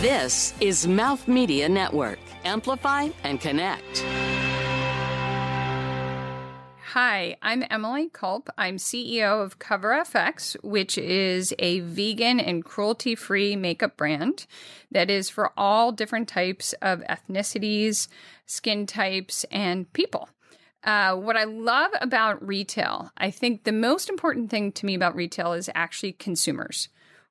This is Mouth Media Network. Amplify and connect. Hi, I'm Emily Culp. I'm CEO of CoverFX, which is a vegan and cruelty free makeup brand that is for all different types of ethnicities, skin types, and people. Uh, what I love about retail, I think the most important thing to me about retail is actually consumers.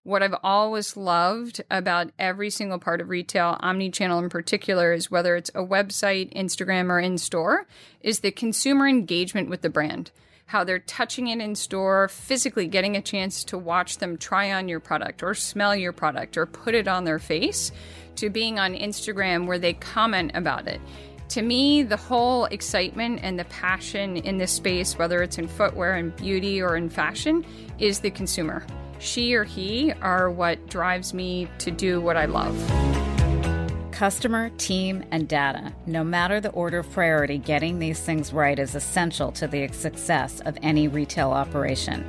What I've always loved about every single part of retail, omni-channel in particular, is whether it's a website, Instagram, or in store, is the consumer engagement with the brand. How they're touching it in store, physically getting a chance to watch them try on your product or smell your product or put it on their face, to being on Instagram where they comment about it to me, the whole excitement and the passion in this space, whether it's in footwear and beauty or in fashion, is the consumer she or he are what drives me to do what I love. Customer, team, and data. No matter the order of priority, getting these things right is essential to the success of any retail operation.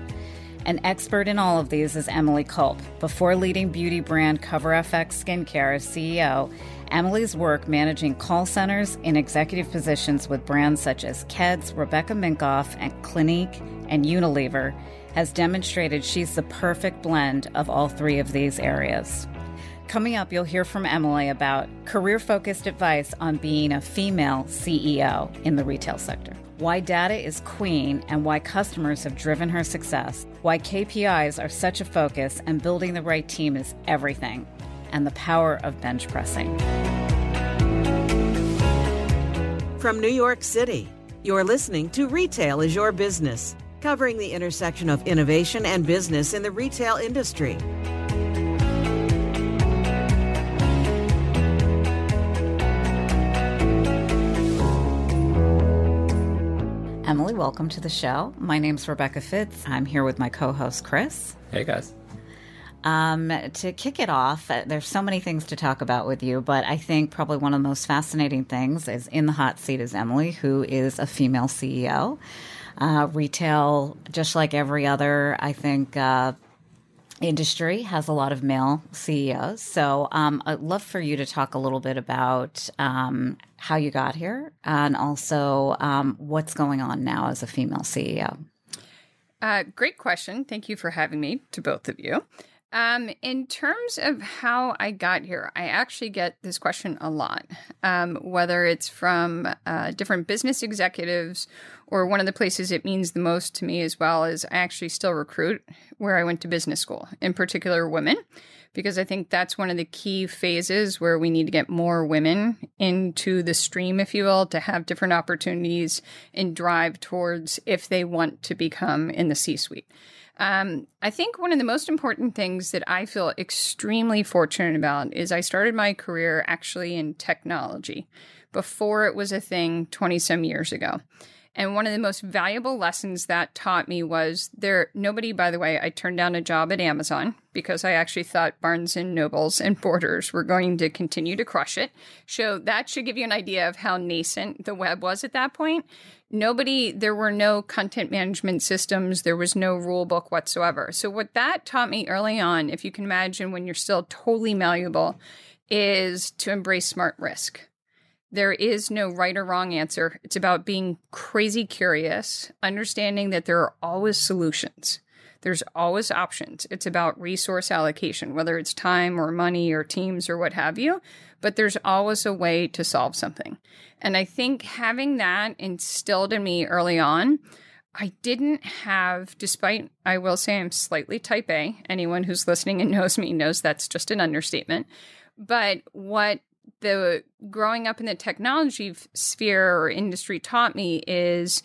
An expert in all of these is Emily Culp. Before leading beauty brand CoverFX Skincare as CEO, Emily's work managing call centers in executive positions with brands such as Keds, Rebecca Minkoff, and Clinique and Unilever has demonstrated she's the perfect blend of all three of these areas. Coming up, you'll hear from Emily about career focused advice on being a female CEO in the retail sector, why data is queen and why customers have driven her success, why KPIs are such a focus and building the right team is everything, and the power of bench pressing. From New York City, you're listening to Retail is Your Business covering the intersection of innovation and business in the retail industry. Emily, welcome to the show. My name's Rebecca Fitz. I'm here with my co host, Chris. Hey, guys. Um, to kick it off, uh, there's so many things to talk about with you, but I think probably one of the most fascinating things is in the hot seat is Emily, who is a female CEO. Uh, retail, just like every other, I think, uh, industry has a lot of male CEOs. So um, I'd love for you to talk a little bit about um, how you got here and also um, what's going on now as a female CEO. Uh, great question. Thank you for having me to both of you. Um, in terms of how I got here, I actually get this question a lot, um, whether it's from uh, different business executives or one of the places it means the most to me as well is I actually still recruit where I went to business school, in particular women, because I think that's one of the key phases where we need to get more women into the stream, if you will, to have different opportunities and drive towards if they want to become in the C suite. Um, I think one of the most important things that I feel extremely fortunate about is I started my career actually in technology before it was a thing 20 some years ago. And one of the most valuable lessons that taught me was there nobody by the way I turned down a job at Amazon because I actually thought Barnes and Nobles and Borders were going to continue to crush it. So that should give you an idea of how nascent the web was at that point. Nobody there were no content management systems, there was no rule book whatsoever. So what that taught me early on, if you can imagine when you're still totally malleable, is to embrace smart risk there is no right or wrong answer. It's about being crazy curious, understanding that there are always solutions. There's always options. It's about resource allocation, whether it's time or money or teams or what have you, but there's always a way to solve something. And I think having that instilled in me early on, I didn't have, despite I will say I'm slightly type A. Anyone who's listening and knows me knows that's just an understatement. But what the growing up in the technology sphere or industry taught me is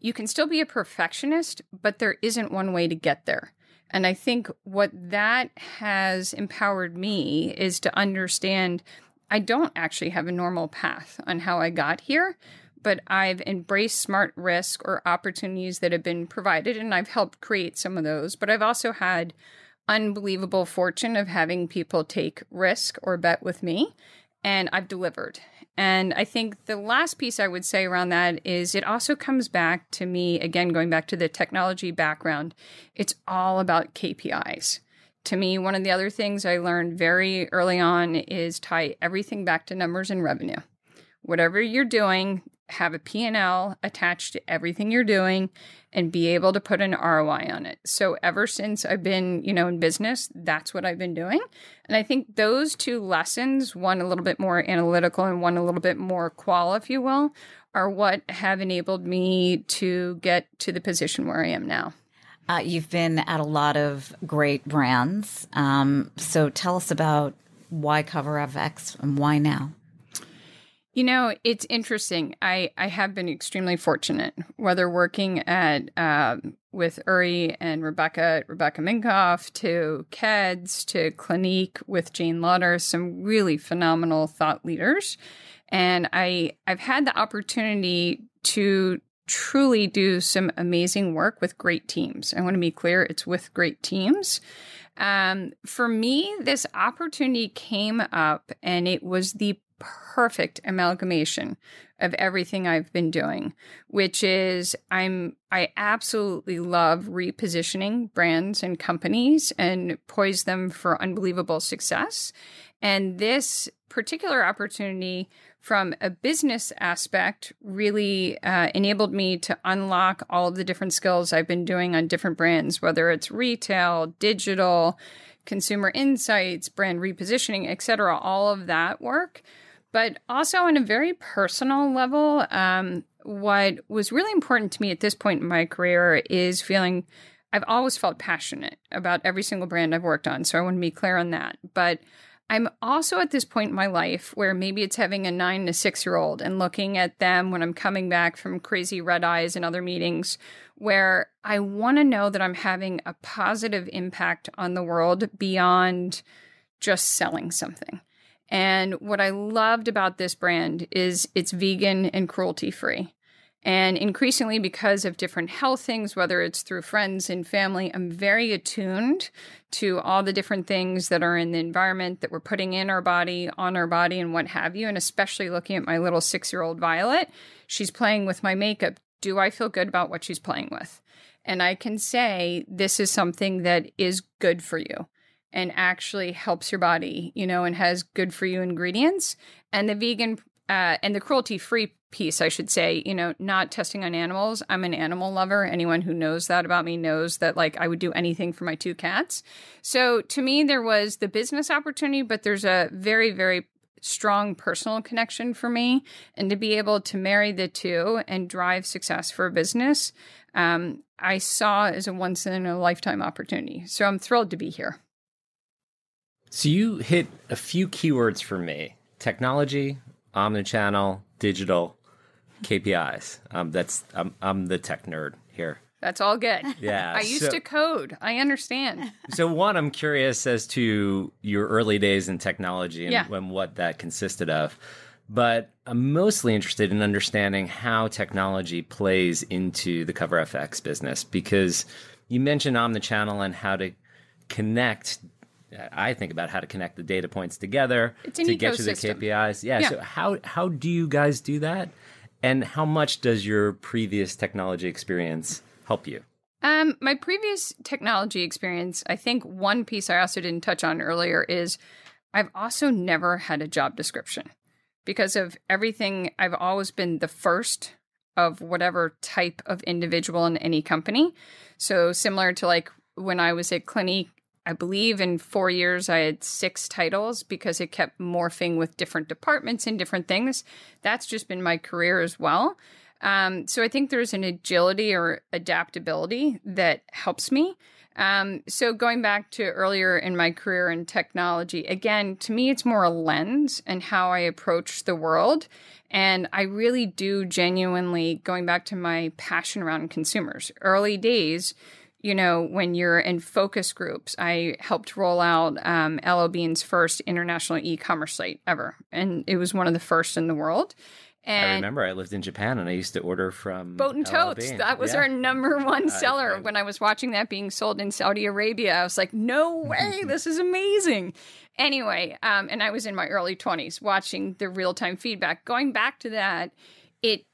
you can still be a perfectionist, but there isn't one way to get there. And I think what that has empowered me is to understand I don't actually have a normal path on how I got here, but I've embraced smart risk or opportunities that have been provided, and I've helped create some of those. But I've also had unbelievable fortune of having people take risk or bet with me and I've delivered. And I think the last piece I would say around that is it also comes back to me, again, going back to the technology background, it's all about KPIs. to me, one of the other things I learned very early on is tie everything back to numbers and revenue. Whatever you're doing, have a P&L attached to everything you're doing and be able to put an ROI on it. So ever since I've been, you know, in business, that's what I've been doing. And I think those two lessons, one a little bit more analytical and one a little bit more qual, if you will, are what have enabled me to get to the position where I am now. Uh, you've been at a lot of great brands. Um, so tell us about why CoverFX and why now? You know, it's interesting. I, I have been extremely fortunate, whether working at uh, with Uri and Rebecca, Rebecca Minkoff, to Keds, to Clinique with Jane Lauder, some really phenomenal thought leaders. And I I've had the opportunity to truly do some amazing work with great teams. I want to be clear, it's with great teams. Um, for me, this opportunity came up and it was the perfect amalgamation of everything I've been doing, which is I'm I absolutely love repositioning brands and companies and poise them for unbelievable success. And this particular opportunity from a business aspect really uh, enabled me to unlock all of the different skills I've been doing on different brands, whether it's retail, digital, consumer insights, brand repositioning, etc. All of that work. But also on a very personal level, um, what was really important to me at this point in my career is feeling I've always felt passionate about every single brand I've worked on. So I want to be clear on that. But I'm also at this point in my life where maybe it's having a nine to six year old and looking at them when I'm coming back from crazy red eyes and other meetings where I want to know that I'm having a positive impact on the world beyond just selling something. And what I loved about this brand is it's vegan and cruelty free. And increasingly, because of different health things, whether it's through friends and family, I'm very attuned to all the different things that are in the environment that we're putting in our body, on our body, and what have you. And especially looking at my little six year old Violet, she's playing with my makeup. Do I feel good about what she's playing with? And I can say this is something that is good for you and actually helps your body, you know, and has good for you ingredients. And the vegan uh, and the cruelty free piece, I should say, you know, not testing on animals. I'm an animal lover. Anyone who knows that about me knows that like I would do anything for my two cats. So to me, there was the business opportunity, but there's a very, very strong personal connection for me. And to be able to marry the two and drive success for a business, um, I saw as a once in a lifetime opportunity. So I'm thrilled to be here. So you hit a few keywords for me technology, omnichannel, digital, KPIs. Um, that's I'm, I'm the tech nerd here. That's all good. Yeah. I used so, to code. I understand. So one, I'm curious as to your early days in technology and, yeah. and what that consisted of. But I'm mostly interested in understanding how technology plays into the CoverFX business because you mentioned omnichannel and how to connect I think about how to connect the data points together to ecosystem. get to the KPIs. Yeah, yeah. So how how do you guys do that? And how much does your previous technology experience help you? Um, my previous technology experience, I think one piece I also didn't touch on earlier is I've also never had a job description because of everything. I've always been the first of whatever type of individual in any company. So similar to like when I was at Clinique I believe in four years I had six titles because it kept morphing with different departments and different things. That's just been my career as well. Um, so I think there's an agility or adaptability that helps me. Um, so going back to earlier in my career in technology, again, to me, it's more a lens and how I approach the world. And I really do genuinely, going back to my passion around consumers, early days, you know, when you're in focus groups, I helped roll out um, LL Bean's first international e-commerce site ever, and it was one of the first in the world. And I remember I lived in Japan and I used to order from Boat and Totes. That was yeah. our number one seller. I, when I was watching that being sold in Saudi Arabia, I was like, no way, this is amazing. Anyway, um, and I was in my early 20s watching the real time feedback. Going back to that, it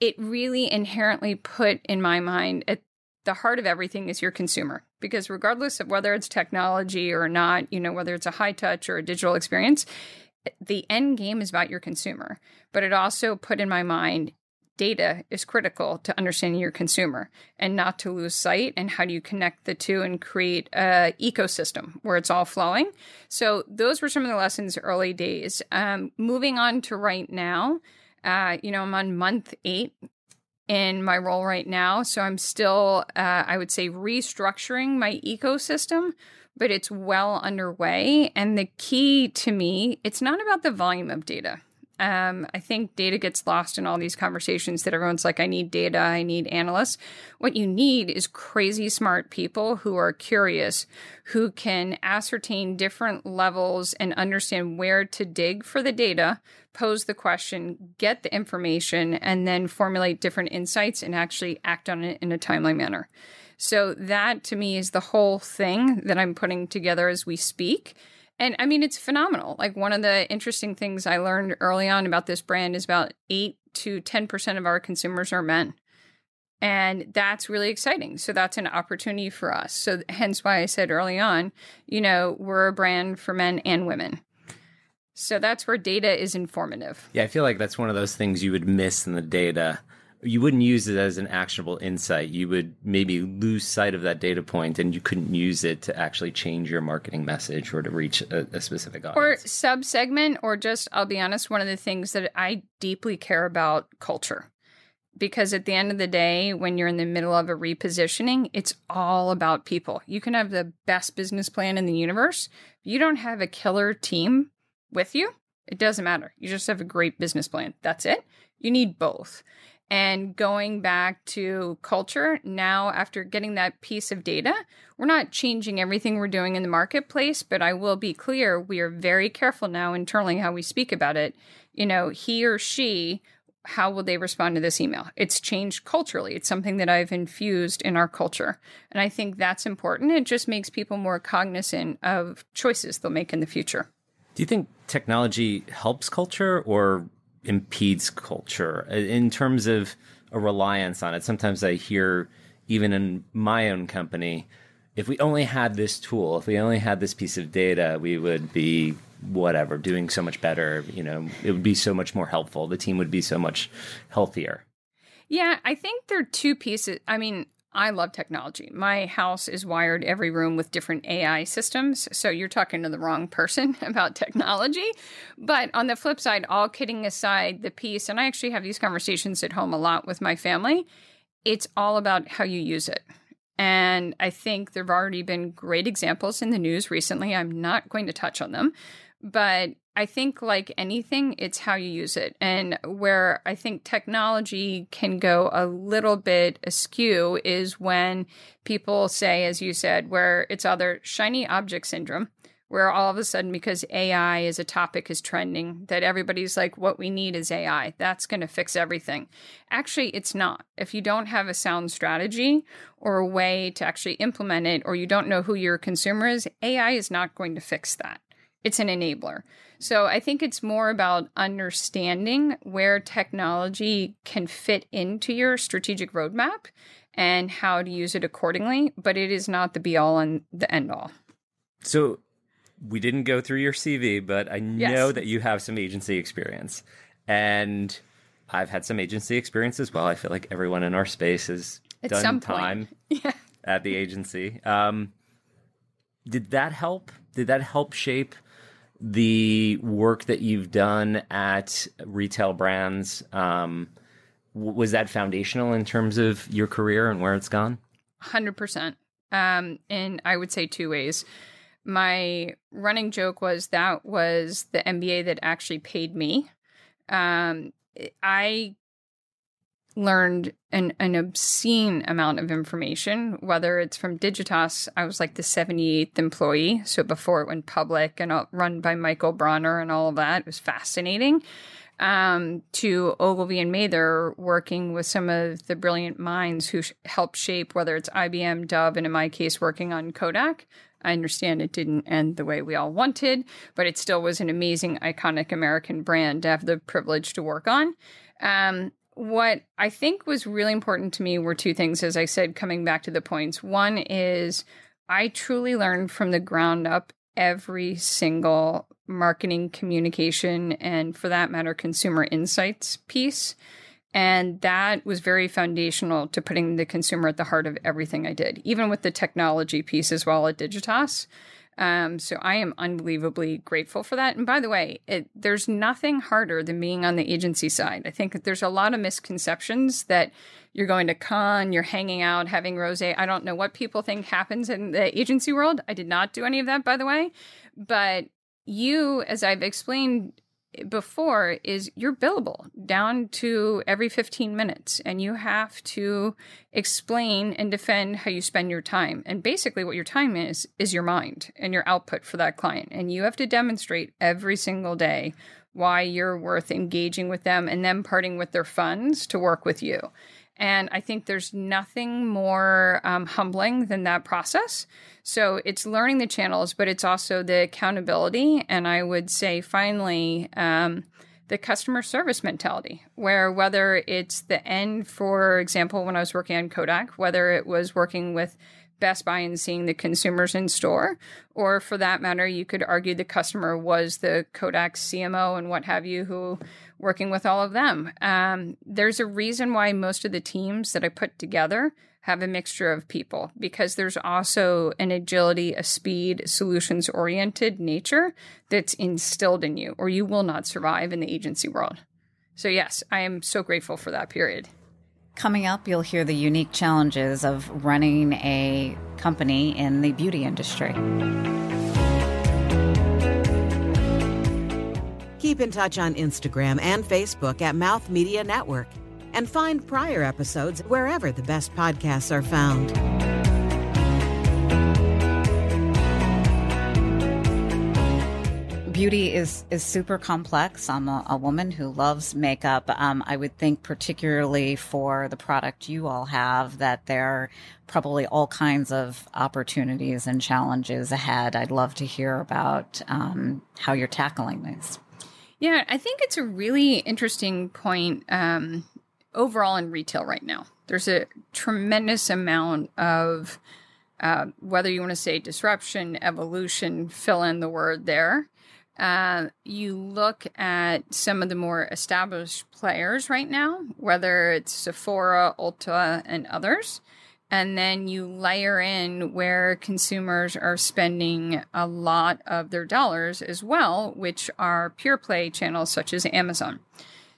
it really inherently put in my mind at the heart of everything is your consumer. Because regardless of whether it's technology or not, you know, whether it's a high touch or a digital experience, the end game is about your consumer. But it also put in my mind data is critical to understanding your consumer and not to lose sight. And how do you connect the two and create a ecosystem where it's all flowing? So those were some of the lessons early days. Um, moving on to right now uh, you know i'm on month eight in my role right now. So I'm still, uh, I would say, restructuring my ecosystem, but it's well underway. And the key to me, it's not about the volume of data. Um, I think data gets lost in all these conversations that everyone's like, I need data, I need analysts. What you need is crazy smart people who are curious, who can ascertain different levels and understand where to dig for the data, pose the question, get the information, and then formulate different insights and actually act on it in a timely manner. So, that to me is the whole thing that I'm putting together as we speak. And I mean, it's phenomenal. Like, one of the interesting things I learned early on about this brand is about 8 to 10% of our consumers are men. And that's really exciting. So that's an opportunity for us. So hence why I said early on, you know, we're a brand for men and women. So that's where data is informative. Yeah, I feel like that's one of those things you would miss in the data. You wouldn't use it as an actionable insight. You would maybe lose sight of that data point and you couldn't use it to actually change your marketing message or to reach a, a specific audience. Or sub segment, or just, I'll be honest, one of the things that I deeply care about culture. Because at the end of the day, when you're in the middle of a repositioning, it's all about people. You can have the best business plan in the universe. If you don't have a killer team with you, it doesn't matter. You just have a great business plan. That's it. You need both. And going back to culture, now after getting that piece of data, we're not changing everything we're doing in the marketplace, but I will be clear we are very careful now internally how we speak about it. You know, he or she, how will they respond to this email? It's changed culturally. It's something that I've infused in our culture. And I think that's important. It just makes people more cognizant of choices they'll make in the future. Do you think technology helps culture or impedes culture in terms of a reliance on it? Sometimes I hear, even in my own company, if we only had this tool, if we only had this piece of data, we would be whatever, doing so much better. You know, it would be so much more helpful. The team would be so much healthier. Yeah, I think there are two pieces. I mean, I love technology. My house is wired every room with different AI systems. So you're talking to the wrong person about technology. But on the flip side, all kidding aside, the piece, and I actually have these conversations at home a lot with my family, it's all about how you use it. And I think there have already been great examples in the news recently. I'm not going to touch on them, but I think, like anything, it's how you use it. And where I think technology can go a little bit askew is when people say, as you said, where it's either shiny object syndrome, where all of a sudden, because AI is a topic is trending, that everybody's like, what we need is AI. That's going to fix everything. Actually, it's not. If you don't have a sound strategy or a way to actually implement it, or you don't know who your consumer is, AI is not going to fix that it's an enabler. So I think it's more about understanding where technology can fit into your strategic roadmap and how to use it accordingly, but it is not the be all and the end all. So we didn't go through your CV, but I yes. know that you have some agency experience. And I've had some agency experience as well. I feel like everyone in our space has at done time yeah. at the agency. Um, did that help? Did that help shape the work that you've done at retail brands um, was that foundational in terms of your career and where it's gone? 100% um, in i would say two ways. My running joke was that was the mba that actually paid me. Um, i learned an, an obscene amount of information, whether it's from Digitas. I was like the 78th employee. So before it went public and run by Michael Bronner and all of that, it was fascinating. Um, to Ogilvy and Mather, working with some of the brilliant minds who sh- helped shape whether it's IBM, Dove, and in my case, working on Kodak. I understand it didn't end the way we all wanted, but it still was an amazing, iconic American brand to have the privilege to work on. Um, what I think was really important to me were two things, as I said, coming back to the points. One is I truly learned from the ground up every single marketing, communication, and for that matter, consumer insights piece. And that was very foundational to putting the consumer at the heart of everything I did, even with the technology piece as well at Digitas. Um, so I am unbelievably grateful for that. And by the way, it, there's nothing harder than being on the agency side. I think that there's a lot of misconceptions that you're going to con, you're hanging out, having rose. I don't know what people think happens in the agency world. I did not do any of that, by the way. But you, as I've explained before is you're billable down to every 15 minutes and you have to explain and defend how you spend your time. And basically what your time is is your mind and your output for that client. And you have to demonstrate every single day why you're worth engaging with them and them parting with their funds to work with you and I think there's nothing more um, humbling than that process. So it's learning the channels, but it's also the accountability. And I would say, finally, um, the customer service mentality, where whether it's the end, for example, when I was working on Kodak, whether it was working with Best Buy and seeing the consumers in store, or for that matter, you could argue the customer was the Kodak CMO and what have you, who working with all of them. Um, there's a reason why most of the teams that I put together have a mixture of people because there's also an agility, a speed, solutions oriented nature that's instilled in you, or you will not survive in the agency world. So, yes, I am so grateful for that period. Coming up, you'll hear the unique challenges of running a company in the beauty industry. Keep in touch on Instagram and Facebook at Mouth Media Network and find prior episodes wherever the best podcasts are found. beauty is is super complex. I'm a, a woman who loves makeup. Um, I would think, particularly for the product you all have, that there are probably all kinds of opportunities and challenges ahead. I'd love to hear about um, how you're tackling these. Yeah, I think it's a really interesting point um, overall in retail right now. There's a tremendous amount of uh, whether you want to say disruption, evolution, fill in the word there. Uh, you look at some of the more established players right now, whether it's Sephora, Ulta, and others. And then you layer in where consumers are spending a lot of their dollars as well, which are pure play channels such as Amazon.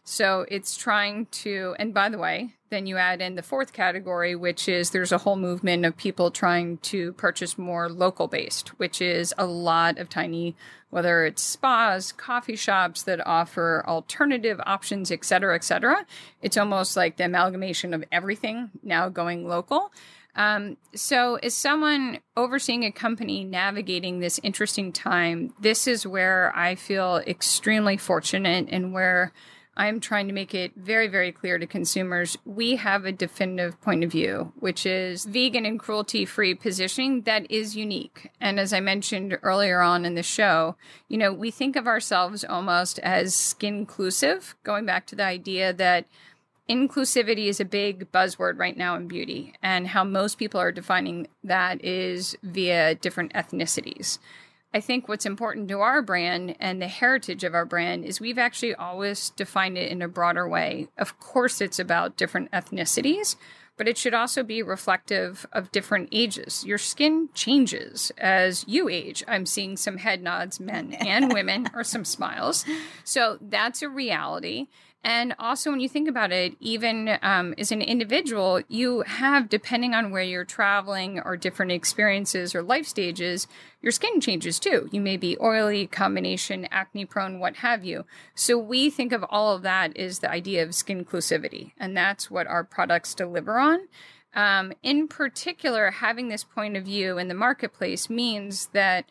So it's trying to, and by the way, then you add in the fourth category, which is there's a whole movement of people trying to purchase more local based, which is a lot of tiny, whether it's spas, coffee shops that offer alternative options, et cetera, et cetera. It's almost like the amalgamation of everything now going local. Um, so, as someone overseeing a company navigating this interesting time, this is where I feel extremely fortunate and where I'm trying to make it very, very clear to consumers we have a definitive point of view, which is vegan and cruelty free positioning that is unique. And as I mentioned earlier on in the show, you know, we think of ourselves almost as skin inclusive, going back to the idea that inclusivity is a big buzzword right now in beauty, and how most people are defining that is via different ethnicities. I think what's important to our brand and the heritage of our brand is we've actually always defined it in a broader way. Of course, it's about different ethnicities, but it should also be reflective of different ages. Your skin changes as you age. I'm seeing some head nods, men and women, or some smiles. So that's a reality. And also, when you think about it, even um, as an individual, you have, depending on where you're traveling or different experiences or life stages, your skin changes too. You may be oily, combination, acne prone, what have you. So, we think of all of that as the idea of skin inclusivity, and that's what our products deliver on. Um, in particular, having this point of view in the marketplace means that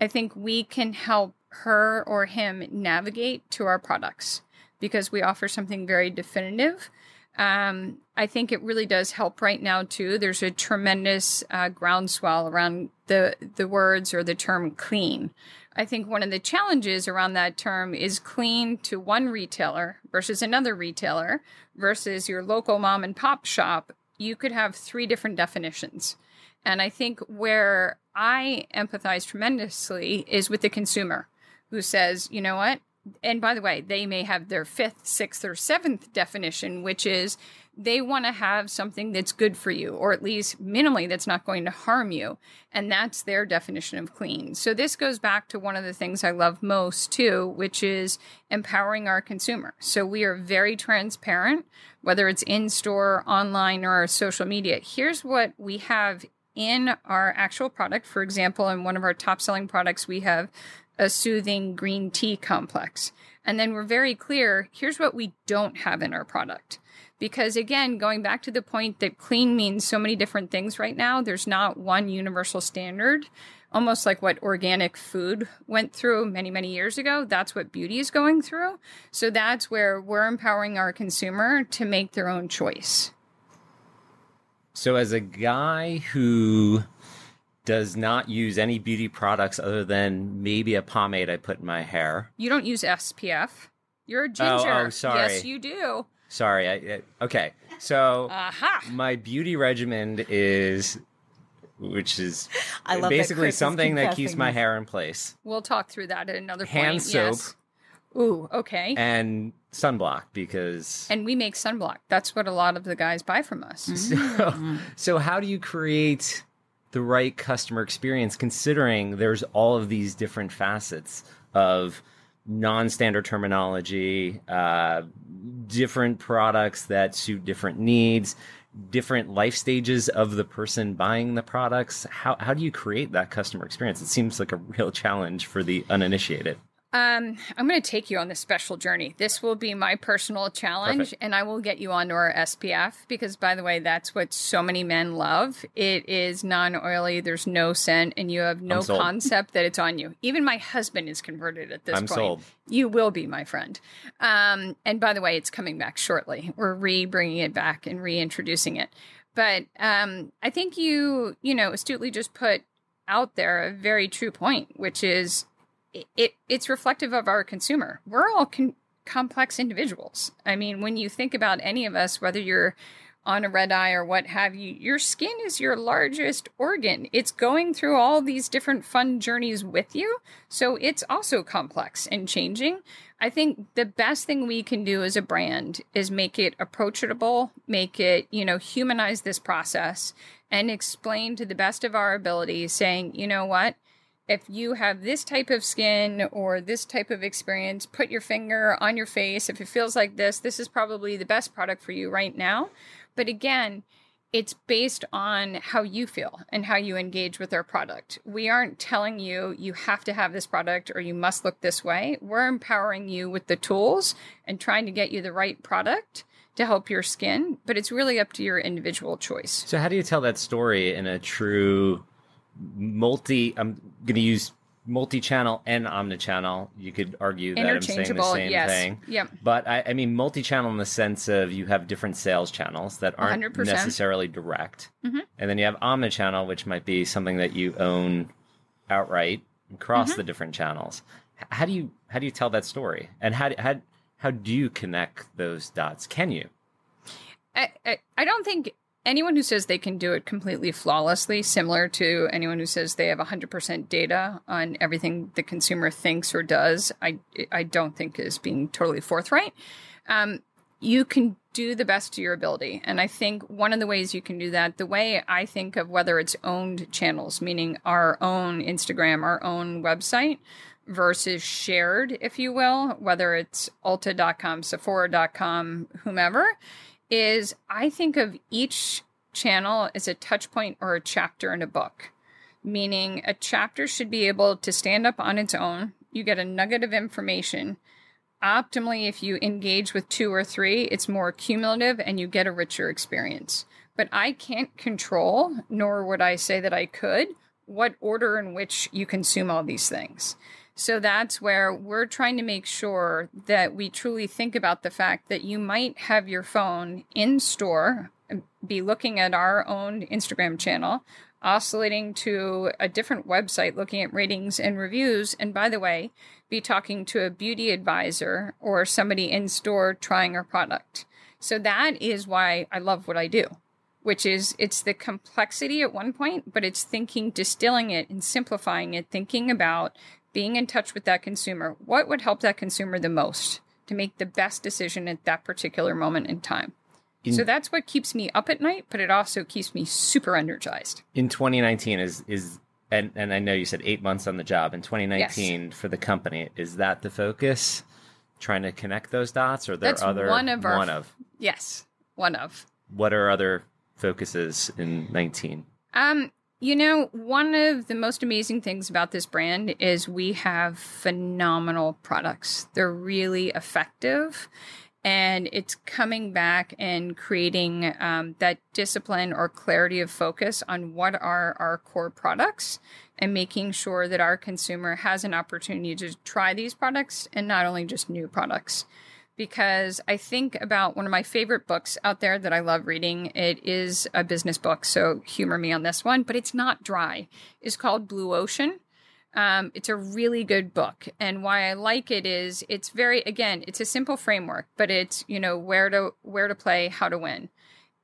I think we can help her or him navigate to our products because we offer something very definitive. Um, I think it really does help right now too. There's a tremendous uh, groundswell around the the words or the term clean, I think one of the challenges around that term is clean to one retailer versus another retailer versus your local mom and pop shop. You could have three different definitions. And I think where I empathize tremendously is with the consumer who says, you know what? And by the way, they may have their fifth, sixth, or seventh definition, which is they want to have something that's good for you, or at least minimally that's not going to harm you. And that's their definition of clean. So this goes back to one of the things I love most too, which is empowering our consumer. So we are very transparent, whether it's in store, online, or our social media. Here's what we have in our actual product. For example, in one of our top selling products, we have a soothing green tea complex. And then we're very clear here's what we don't have in our product. Because again, going back to the point that clean means so many different things right now, there's not one universal standard. Almost like what organic food went through many, many years ago. That's what beauty is going through. So that's where we're empowering our consumer to make their own choice. So, as a guy who does not use any beauty products other than maybe a pomade I put in my hair. You don't use SPF. You're a ginger. Oh, oh sorry. Yes, you do. Sorry. I, I, okay. So uh-huh. my beauty regimen is, which is basically that something that keeps my hair in place. We'll talk through that at another Hand point. soap. Yes. Ooh, okay. And sunblock because and we make sunblock. That's what a lot of the guys buy from us. So, so how do you create the right customer experience considering there's all of these different facets of non-standard terminology, uh, different products that suit different needs, different life stages of the person buying the products. How how do you create that customer experience? It seems like a real challenge for the uninitiated. Um, I'm going to take you on this special journey. This will be my personal challenge, Perfect. and I will get you onto our SPF because, by the way, that's what so many men love. It is non oily, there's no scent, and you have no concept that it's on you. Even my husband is converted at this I'm point. Sold. You will be, my friend. Um, and by the way, it's coming back shortly. We're re bringing it back and reintroducing it. But um, I think you, you know, astutely just put out there a very true point, which is it, it's reflective of our consumer. We're all con- complex individuals. I mean, when you think about any of us, whether you're on a red eye or what have you, your skin is your largest organ. It's going through all these different fun journeys with you. So it's also complex and changing. I think the best thing we can do as a brand is make it approachable, make it, you know, humanize this process and explain to the best of our ability, saying, you know what? If you have this type of skin or this type of experience, put your finger on your face. If it feels like this, this is probably the best product for you right now. But again, it's based on how you feel and how you engage with our product. We aren't telling you you have to have this product or you must look this way. We're empowering you with the tools and trying to get you the right product to help your skin, but it's really up to your individual choice. So, how do you tell that story in a true multi. I'm going to use multi-channel and omni-channel. You could argue that I'm saying the same yes. thing. Yep. But I, I, mean multi-channel in the sense of you have different sales channels that aren't 100%. necessarily direct, mm-hmm. and then you have omni-channel, which might be something that you own outright across mm-hmm. the different channels. How do you how do you tell that story, and how how how do you connect those dots? Can you? I, I, I don't think anyone who says they can do it completely flawlessly, similar to anyone who says they have 100% data on everything the consumer thinks or does, I, I don't think is being totally forthright. Um, you can do the best to your ability. And I think one of the ways you can do that, the way I think of whether it's owned channels, meaning our own Instagram, our own website, versus shared, if you will, whether it's Ulta.com, Sephora.com, whomever, is I think of each channel as a touch point or a chapter in a book, meaning a chapter should be able to stand up on its own. You get a nugget of information. Optimally, if you engage with two or three, it's more cumulative and you get a richer experience. But I can't control, nor would I say that I could, what order in which you consume all these things. So that's where we're trying to make sure that we truly think about the fact that you might have your phone in store, be looking at our own Instagram channel, oscillating to a different website looking at ratings and reviews, and by the way, be talking to a beauty advisor or somebody in store trying our product. So that is why I love what I do, which is it's the complexity at one point, but it's thinking, distilling it and simplifying it, thinking about being in touch with that consumer. What would help that consumer the most to make the best decision at that particular moment in time? In, so that's what keeps me up at night, but it also keeps me super energized. In 2019 is is and and I know you said 8 months on the job in 2019 yes. for the company. Is that the focus? Trying to connect those dots or there that's other one of our, one of Yes, one of. What are other focuses in 19? Um you know, one of the most amazing things about this brand is we have phenomenal products. They're really effective and it's coming back and creating um, that discipline or clarity of focus on what are our core products and making sure that our consumer has an opportunity to try these products and not only just new products because i think about one of my favorite books out there that i love reading. It is a business book so humor me on this one but it's not dry. It's called blue ocean. Um, it's a really good book, and why I like it is it's very again it's a simple framework, but it's you know where to where to play, how to win,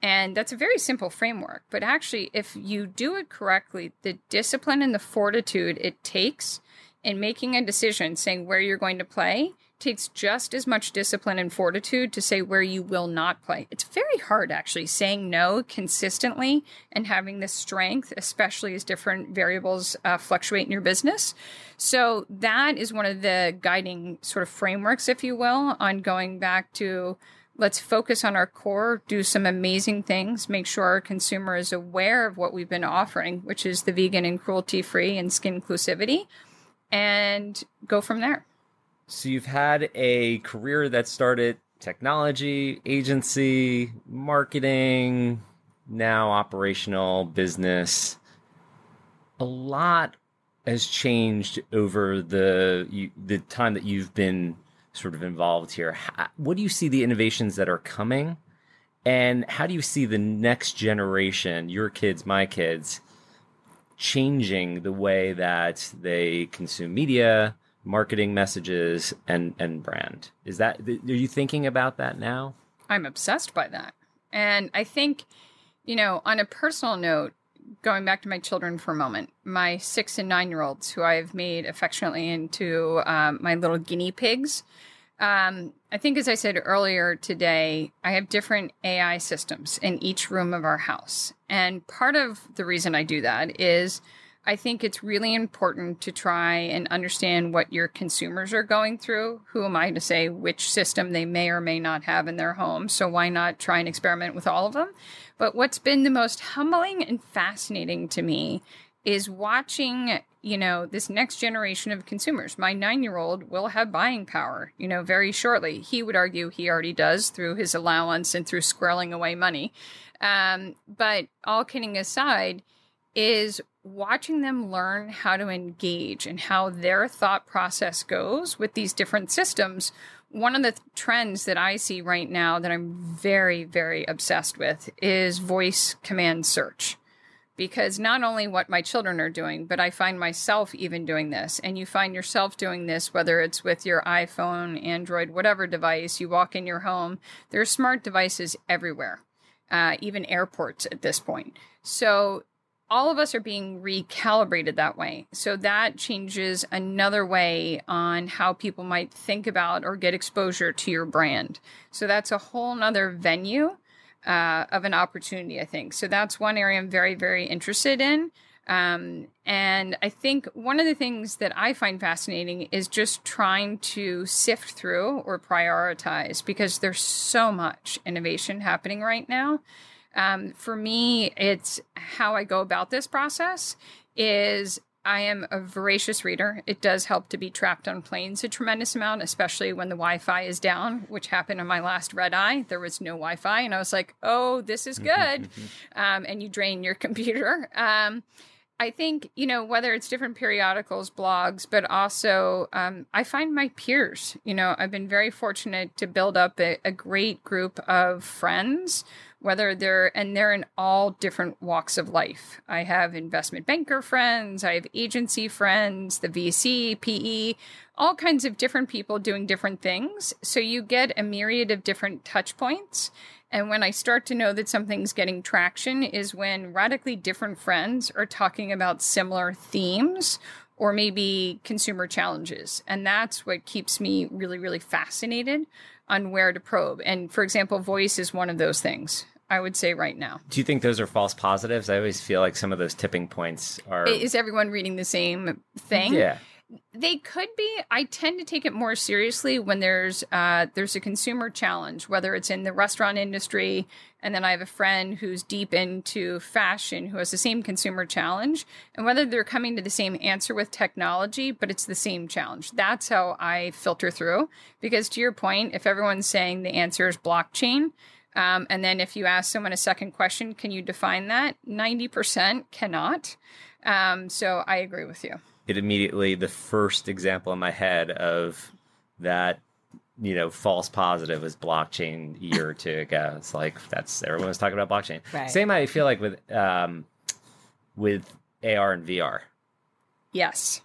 and that's a very simple framework. But actually, if you do it correctly, the discipline and the fortitude it takes in making a decision, saying where you're going to play, takes just as much discipline and fortitude to say where you will not play. It's very hard actually saying no consistently and having the strength, especially as different variables uh, fluctuate in your business. So that is one of the guiding sort of frameworks, if you will, on going back to let's focus on our core, do some amazing things, make sure our consumer is aware of what we've been offering, which is the vegan and cruelty free and skin inclusivity, and go from there. So you've had a career that started technology, agency, marketing, now operational business. A lot has changed over the the time that you've been sort of involved here. What do you see the innovations that are coming, and how do you see the next generation, your kids, my kids, changing the way that they consume media, marketing messages and and brand. Is that are you thinking about that now? I'm obsessed by that. And I think you know, on a personal note, going back to my children for a moment, my 6 and 9 year olds who I've made affectionately into um, my little guinea pigs. Um, I think, as I said earlier today, I have different AI systems in each room of our house. And part of the reason I do that is I think it's really important to try and understand what your consumers are going through. Who am I to say which system they may or may not have in their home? So why not try and experiment with all of them? But what's been the most humbling and fascinating to me is watching, you know, this next generation of consumers. My nine year old will have buying power, you know, very shortly. He would argue he already does through his allowance and through squirreling away money. Um, but all kidding aside, is watching them learn how to engage and how their thought process goes with these different systems. One of the th- trends that I see right now that I'm very, very obsessed with is voice command search. Because not only what my children are doing, but I find myself even doing this. And you find yourself doing this, whether it's with your iPhone, Android, whatever device, you walk in your home, there are smart devices everywhere, uh, even airports at this point. So all of us are being recalibrated that way. So that changes another way on how people might think about or get exposure to your brand. So that's a whole nother venue uh, of an opportunity, I think. So that's one area I'm very, very interested in. Um, and I think one of the things that I find fascinating is just trying to sift through or prioritize because there's so much innovation happening right now. Um, for me, it's how I go about this process is I am a voracious reader. It does help to be trapped on planes a tremendous amount, especially when the Wi Fi is down, which happened on my last red eye. There was no Wi Fi, and I was like, oh, this is good. um, and you drain your computer. Um, I think, you know, whether it's different periodicals, blogs, but also um, I find my peers, you know, I've been very fortunate to build up a, a great group of friends whether they're and they're in all different walks of life. I have investment banker friends, I have agency friends, the VC, PE, all kinds of different people doing different things. So you get a myriad of different touch points. And when I start to know that something's getting traction is when radically different friends are talking about similar themes or maybe consumer challenges. And that's what keeps me really, really fascinated on where to probe. And for example, voice is one of those things. I would say right now. Do you think those are false positives? I always feel like some of those tipping points are. Is everyone reading the same thing? Yeah. They could be. I tend to take it more seriously when there's uh, there's a consumer challenge, whether it's in the restaurant industry, and then I have a friend who's deep into fashion who has the same consumer challenge, and whether they're coming to the same answer with technology, but it's the same challenge. That's how I filter through. Because to your point, if everyone's saying the answer is blockchain, um, and then if you ask someone a second question, can you define that? Ninety percent cannot. Um, so I agree with you it immediately the first example in my head of that you know false positive was blockchain a year or two ago it's like that's everyone was talking about blockchain right. same i feel like with um with ar and vr yes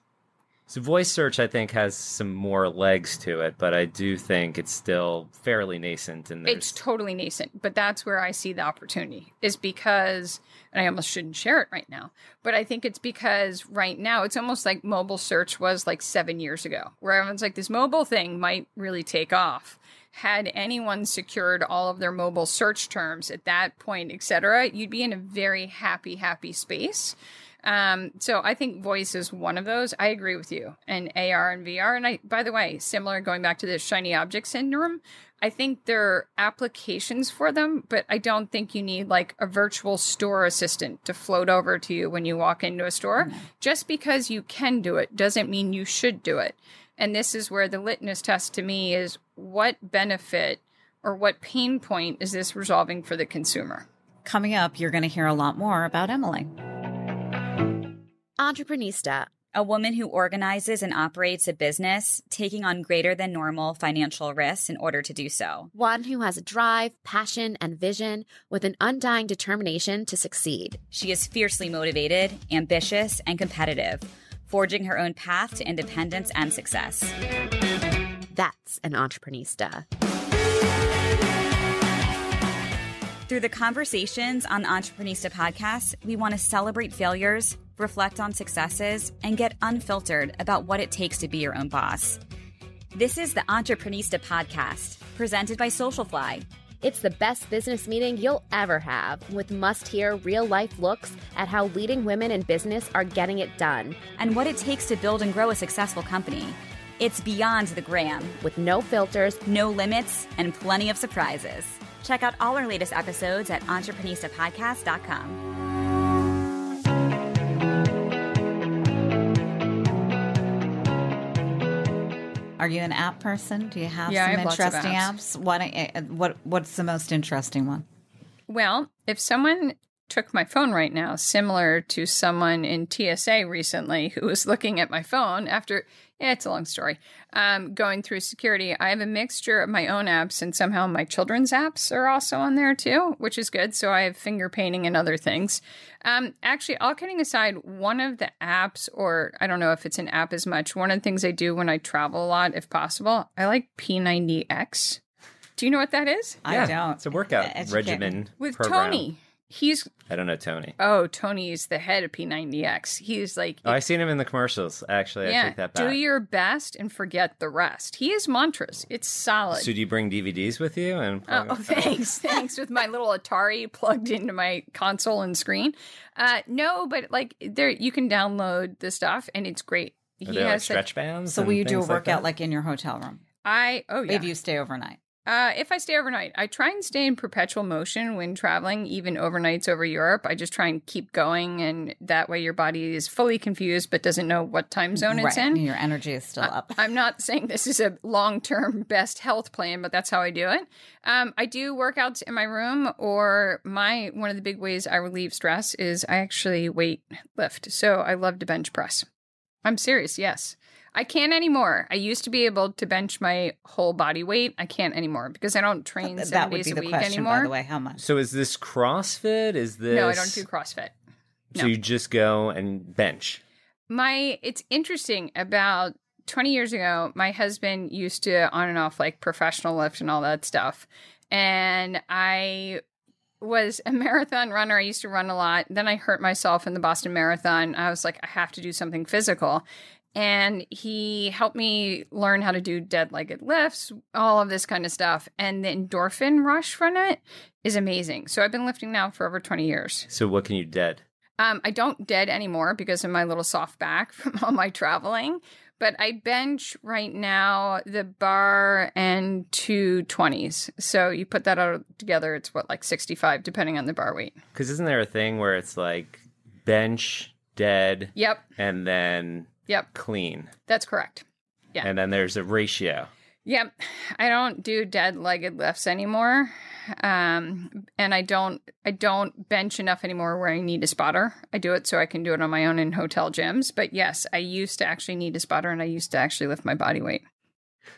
so voice search, I think, has some more legs to it, but I do think it's still fairly nascent. And it's totally nascent, but that's where I see the opportunity. Is because, and I almost shouldn't share it right now, but I think it's because right now it's almost like mobile search was like seven years ago, where everyone's like, this mobile thing might really take off. Had anyone secured all of their mobile search terms at that point, et cetera, you'd be in a very happy, happy space. Um, so I think voice is one of those. I agree with you. And AR and VR. And I, by the way, similar going back to the shiny object syndrome, I think there are applications for them, but I don't think you need like a virtual store assistant to float over to you when you walk into a store. Mm-hmm. Just because you can do it doesn't mean you should do it. And this is where the litmus test to me is what benefit or what pain point is this resolving for the consumer? Coming up, you're going to hear a lot more about Emily. Entreprenista, a woman who organizes and operates a business, taking on greater than normal financial risks in order to do so. One who has a drive, passion, and vision with an undying determination to succeed. She is fiercely motivated, ambitious, and competitive, forging her own path to independence and success. That's an entreprenista. Through the conversations on the Entreprenista podcast, we want to celebrate failures reflect on successes, and get unfiltered about what it takes to be your own boss. This is the Entreprenista podcast, presented by Socialfly. It's the best business meeting you'll ever have, with must hear real life looks at how leading women in business are getting it done and what it takes to build and grow a successful company. It's beyond the gram, with no filters, no limits, and plenty of surprises. Check out all our latest episodes at entreprenistapodcast.com. Are you an app person? Do you have yeah, some have interesting apps. apps? What uh, what what's the most interesting one? Well, if someone took my phone right now, similar to someone in TSA recently who was looking at my phone after yeah, it's a long story. Um, going through security, I have a mixture of my own apps and somehow my children's apps are also on there too, which is good. So I have finger painting and other things. Um, actually, all kidding aside, one of the apps, or I don't know if it's an app as much, one of the things I do when I travel a lot, if possible, I like P90X. Do you know what that is? I yeah, don't. It's a workout regimen with program. Tony. He's I don't know Tony. Oh, Tony's the head of P90X. He's like oh, I've seen him in the commercials. Actually, yeah, I take that back. Do your best and forget the rest. He is mantras. It's solid. So do you bring DVDs with you? And oh, oh thanks, thanks. With my little Atari plugged into my console and screen. Uh, no, but like there, you can download the stuff and it's great. Are he has like stretch bands. So will you do a workout like, like in your hotel room? I oh yeah. If you stay overnight. Uh, if I stay overnight, I try and stay in perpetual motion when traveling, even overnights over Europe. I just try and keep going, and that way your body is fully confused but doesn't know what time zone it's right. in. Your energy is still up. I, am not saying this is a long term best health plan, but that's how I do it. Um, I do workouts in my room, or my one of the big ways I relieve stress is I actually weight lift. So I love to bench press. I'm serious, yes. I can't anymore. I used to be able to bench my whole body weight. I can't anymore because I don't train seven that would days be a the week question, anymore. by the way. How much? So is this CrossFit? Is this No, I don't do CrossFit. So you just go and bench. My it's interesting about 20 years ago, my husband used to on and off like professional lift and all that stuff. And I was a marathon runner. I used to run a lot. Then I hurt myself in the Boston Marathon. I was like, I have to do something physical. And he helped me learn how to do dead legged lifts, all of this kind of stuff. And the endorphin rush from it is amazing. So I've been lifting now for over 20 years. So what can you dead? Um, I don't dead anymore because of my little soft back from all my traveling. But I bench right now the bar and two 20s. So you put that all together, it's what, like 65, depending on the bar weight. Because isn't there a thing where it's like bench, dead, Yep. and then Yep. clean, That's correct. Yeah. and then there's a ratio. Yep. I don't do dead legged lifts anymore. Um, and I don't I don't bench enough anymore where I need a spotter. I do it so I can do it on my own in hotel gyms. But yes, I used to actually need a spotter and I used to actually lift my body weight.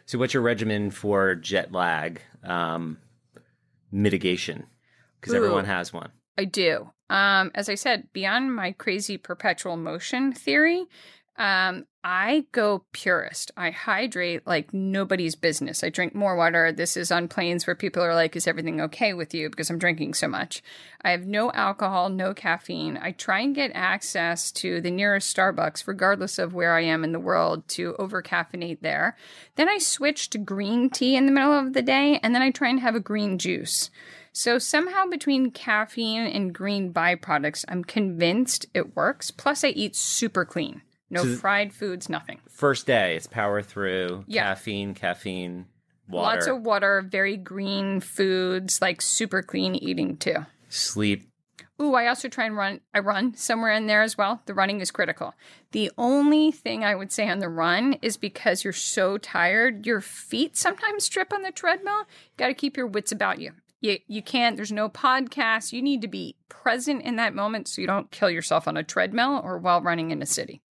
So what's your regimen for jet lag um, mitigation? Because everyone has one. I do. Um, as I said, beyond my crazy perpetual motion theory, um, I go purist. I hydrate like nobody's business. I drink more water. This is on planes where people are like, Is everything okay with you? Because I'm drinking so much. I have no alcohol, no caffeine. I try and get access to the nearest Starbucks, regardless of where I am in the world, to over caffeinate there. Then I switch to green tea in the middle of the day, and then I try and have a green juice. So somehow between caffeine and green byproducts, I'm convinced it works. Plus, I eat super clean. No So- fried foods, nothing. First day, it's power through. Yeah. Caffeine, caffeine, water, Lots of water, very green foods, like super clean eating too. sleep. Ooh, I also try and run. I run somewhere in there as well. The running is critical. The only thing I would say on the run is because you're so tired, your feet sometimes trip on the treadmill. You got to keep your wits about you. You you can't. There's no podcast. You need to be present in that moment so you don't kill yourself on a treadmill or while running in a city.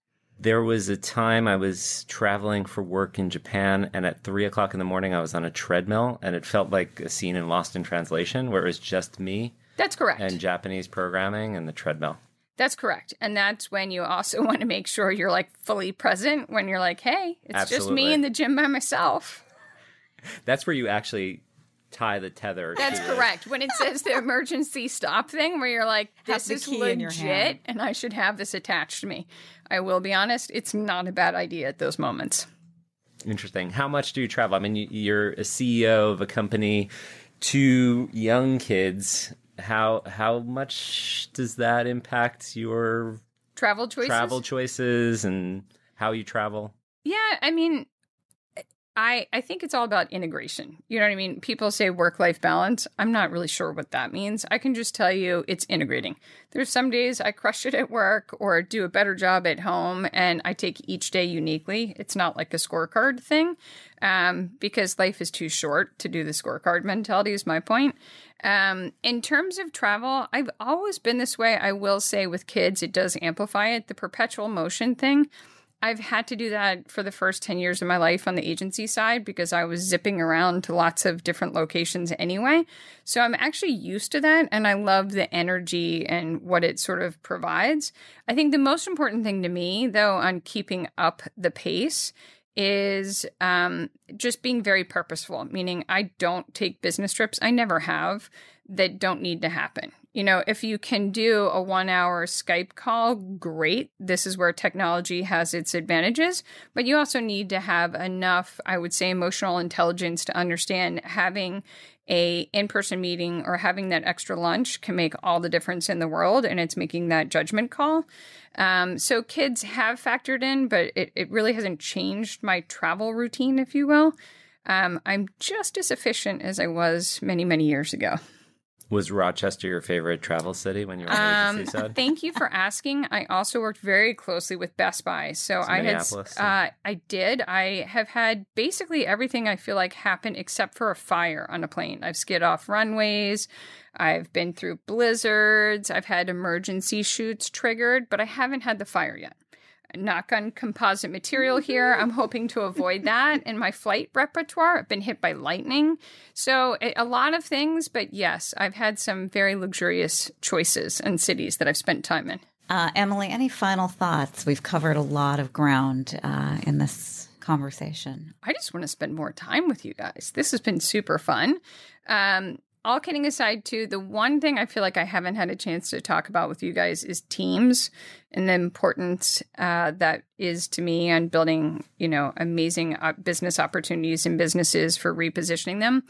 There was a time I was traveling for work in Japan, and at three o'clock in the morning, I was on a treadmill, and it felt like a scene in Lost in Translation, where it was just me That's correct. and Japanese programming and the treadmill. That's correct. And that's when you also want to make sure you're like fully present when you're like, hey, it's just me in the gym by myself. That's where you actually tie the tether. That's to the- correct. When it says the emergency stop thing, where you're like, Have this is key in your hand. legit and I should have this attached to me. I will be honest, it's not a bad idea at those moments. Interesting. How much do you travel? I mean, you- you're a CEO of a company, two young kids. How how much does that impact your Travel choices? travel choices and how you travel? Yeah, I mean, I I think it's all about integration. You know what I mean? People say work life balance. I'm not really sure what that means. I can just tell you it's integrating. There's some days I crush it at work or do a better job at home, and I take each day uniquely. It's not like a scorecard thing, um, because life is too short to do the scorecard mentality. Is my point. Um, in terms of travel, I've always been this way. I will say with kids, it does amplify it. The perpetual motion thing. I've had to do that for the first 10 years of my life on the agency side because I was zipping around to lots of different locations anyway. So I'm actually used to that and I love the energy and what it sort of provides. I think the most important thing to me, though, on keeping up the pace is um, just being very purposeful, meaning I don't take business trips, I never have, that don't need to happen. You know, if you can do a one hour Skype call, great. This is where technology has its advantages. But you also need to have enough, I would say, emotional intelligence to understand having a in-person meeting or having that extra lunch can make all the difference in the world and it's making that judgment call um, so kids have factored in but it, it really hasn't changed my travel routine if you will um, i'm just as efficient as i was many many years ago Was Rochester your favorite travel city when you were on the um, agency side? thank you for asking. I also worked very closely with Best Buy, so So I had uh, I did. I have had basically everything I feel like happen except for a fire on a plane. I've skid off runways. I've been through blizzards. I've had emergency chutes triggered, but I haven't had the fire yet. Knock on composite material here. I'm hoping to avoid that in my flight repertoire. I've been hit by lightning. So, a lot of things, but yes, I've had some very luxurious choices and cities that I've spent time in. Uh, Emily, any final thoughts? We've covered a lot of ground uh, in this conversation. I just want to spend more time with you guys. This has been super fun. Um, all kidding aside, too, the one thing I feel like I haven't had a chance to talk about with you guys is teams and the importance uh, that is to me on building, you know, amazing uh, business opportunities and businesses for repositioning them.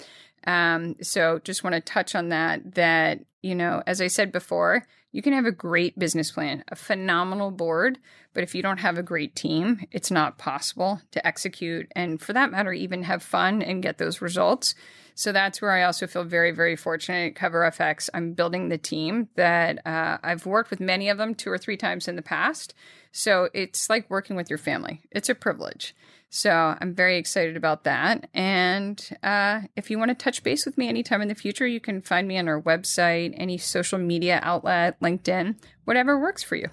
Um, so just want to touch on that. That you know, as I said before, you can have a great business plan, a phenomenal board, but if you don't have a great team, it's not possible to execute and, for that matter, even have fun and get those results. So that's where I also feel very, very fortunate at Cover FX. I'm building the team that uh, I've worked with many of them two or three times in the past. So it's like working with your family. It's a privilege. So I'm very excited about that. And uh, if you want to touch base with me anytime in the future, you can find me on our website, any social media outlet, LinkedIn, whatever works for you.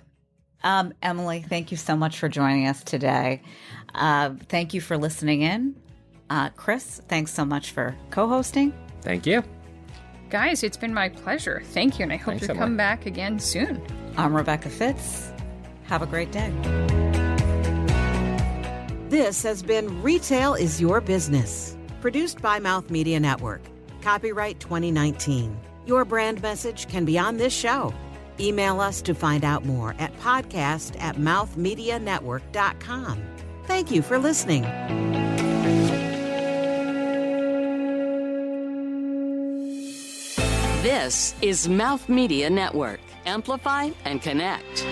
Um, Emily, thank you so much for joining us today. Uh, thank you for listening in. Uh, Chris, thanks so much for co hosting. Thank you. Guys, it's been my pleasure. Thank you, and I hope thanks, to come back again soon. I'm Rebecca Fitz. Have a great day. This has been Retail is Your Business, produced by Mouth Media Network. Copyright 2019. Your brand message can be on this show. Email us to find out more at podcast at mouthmedianetwork.com. Thank you for listening. This is Mouth Media Network. Amplify and connect.